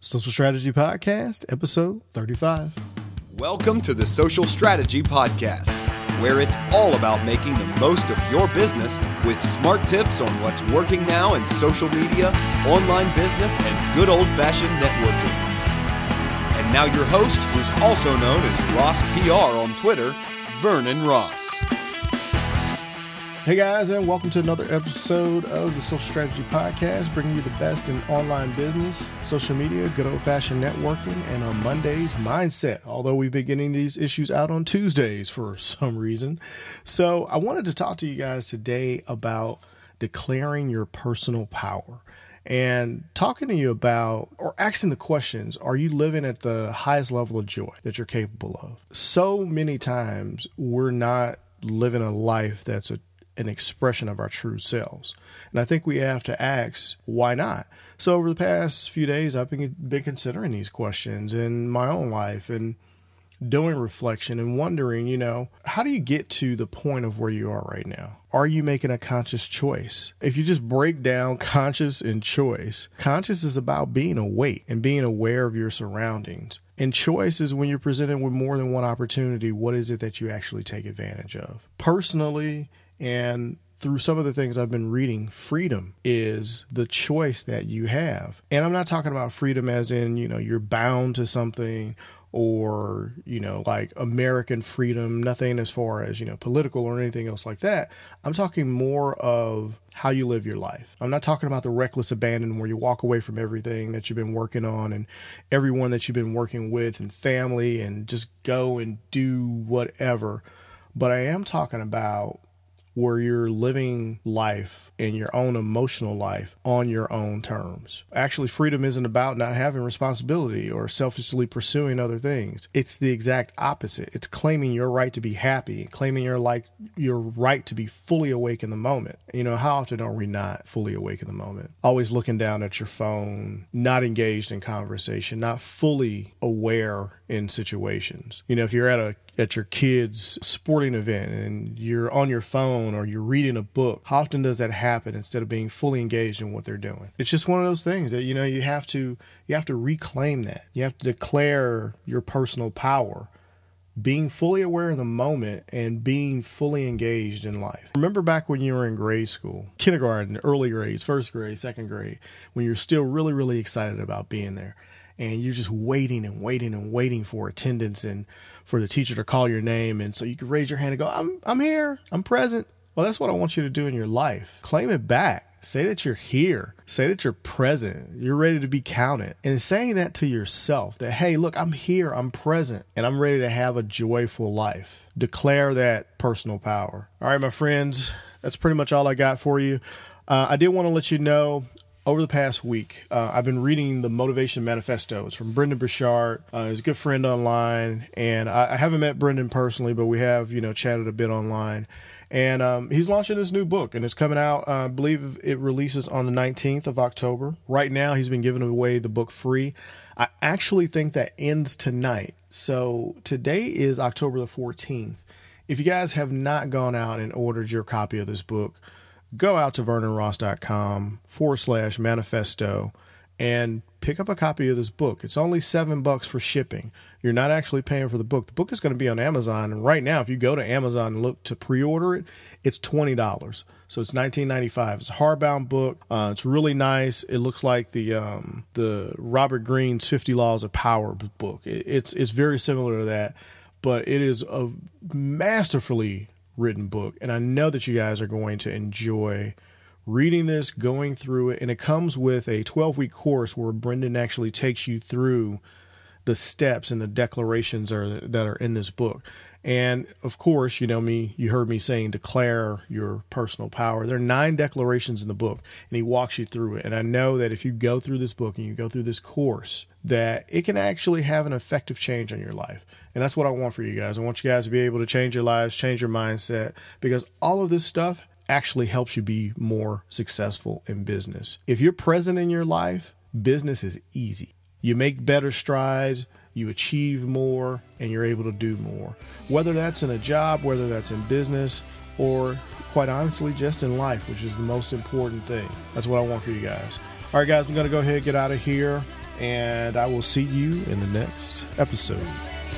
Social Strategy Podcast, episode 35. Welcome to the Social Strategy Podcast, where it's all about making the most of your business with smart tips on what's working now in social media, online business, and good old fashioned networking. And now, your host, who's also known as Ross PR on Twitter, Vernon Ross. Hey guys, and welcome to another episode of the Social Strategy Podcast, bringing you the best in online business, social media, good old fashioned networking, and on Mondays, mindset. Although we've been getting these issues out on Tuesdays for some reason. So, I wanted to talk to you guys today about declaring your personal power and talking to you about or asking the questions are you living at the highest level of joy that you're capable of? So many times we're not living a life that's a an expression of our true selves. And I think we have to ask, why not? So over the past few days, I've been, been considering these questions in my own life and doing reflection and wondering, you know, how do you get to the point of where you are right now? Are you making a conscious choice? If you just break down conscious and choice, conscious is about being awake and being aware of your surroundings. And choice is when you're presented with more than one opportunity, what is it that you actually take advantage of? Personally, and through some of the things I've been reading, freedom is the choice that you have. And I'm not talking about freedom as in, you know, you're bound to something or, you know, like American freedom, nothing as far as, you know, political or anything else like that. I'm talking more of how you live your life. I'm not talking about the reckless abandon where you walk away from everything that you've been working on and everyone that you've been working with and family and just go and do whatever. But I am talking about where you're living life and your own emotional life on your own terms. Actually, freedom isn't about not having responsibility or selfishly pursuing other things. It's the exact opposite. It's claiming your right to be happy, claiming your like your right to be fully awake in the moment. You know, how often are we not fully awake in the moment? Always looking down at your phone, not engaged in conversation, not fully aware in situations. You know, if you're at a at your kid's sporting event and you're on your phone or you're reading a book, how often does that happen instead of being fully engaged in what they're doing? It's just one of those things that you know you have to you have to reclaim that. You have to declare your personal power. Being fully aware of the moment and being fully engaged in life. Remember back when you were in grade school, kindergarten, early grades, first grade, second grade, when you're still really, really excited about being there and you're just waiting and waiting and waiting for attendance and for the teacher to call your name. And so you can raise your hand and go I'm I'm here. I'm present. Well that's what I want you to do in your life. Claim it back. Say that you're here. Say that you're present. You're ready to be counted. And saying that to yourself that hey look I'm here. I'm present and I'm ready to have a joyful life. Declare that personal power. All right my friends that's pretty much all I got for you. Uh, I did want to let you know over the past week, uh, I've been reading the Motivation Manifesto. It's from Brendon Burchard. Uh, he's a good friend online, and I, I, haven't met Brendon personally, but we have you know chatted a bit online. And um, he's launching this new book, and it's coming out. Uh, I believe it releases on the 19th of October. Right now, he's been giving away the book free. I actually think that ends tonight. So today is October the 14th. If you guys have not gone out and ordered your copy of this book, go out to vernonross.com forward slash manifesto and pick up a copy of this book. It's only seven bucks for shipping. You're not actually paying for the book. The book is going to be on Amazon, and right now, if you go to Amazon and look to pre-order it, it's twenty dollars. So it's nineteen ninety five. It's a hardbound book. Uh, it's really nice. It looks like the um, the Robert Greene's Fifty Laws of Power book. It, it's it's very similar to that, but it is a masterfully written book. And I know that you guys are going to enjoy reading this, going through it. And it comes with a 12 week course where Brendan actually takes you through the steps and the declarations are, that are in this book. And of course, you know me, you heard me saying declare your personal power. There are nine declarations in the book, and he walks you through it. And I know that if you go through this book and you go through this course, that it can actually have an effective change on your life. And that's what I want for you guys. I want you guys to be able to change your lives, change your mindset, because all of this stuff actually helps you be more successful in business. If you're present in your life, business is easy. You make better strides, you achieve more, and you're able to do more. Whether that's in a job, whether that's in business, or quite honestly, just in life, which is the most important thing. That's what I want for you guys. All right, guys, I'm going to go ahead and get out of here. and I will see you in the next episode. So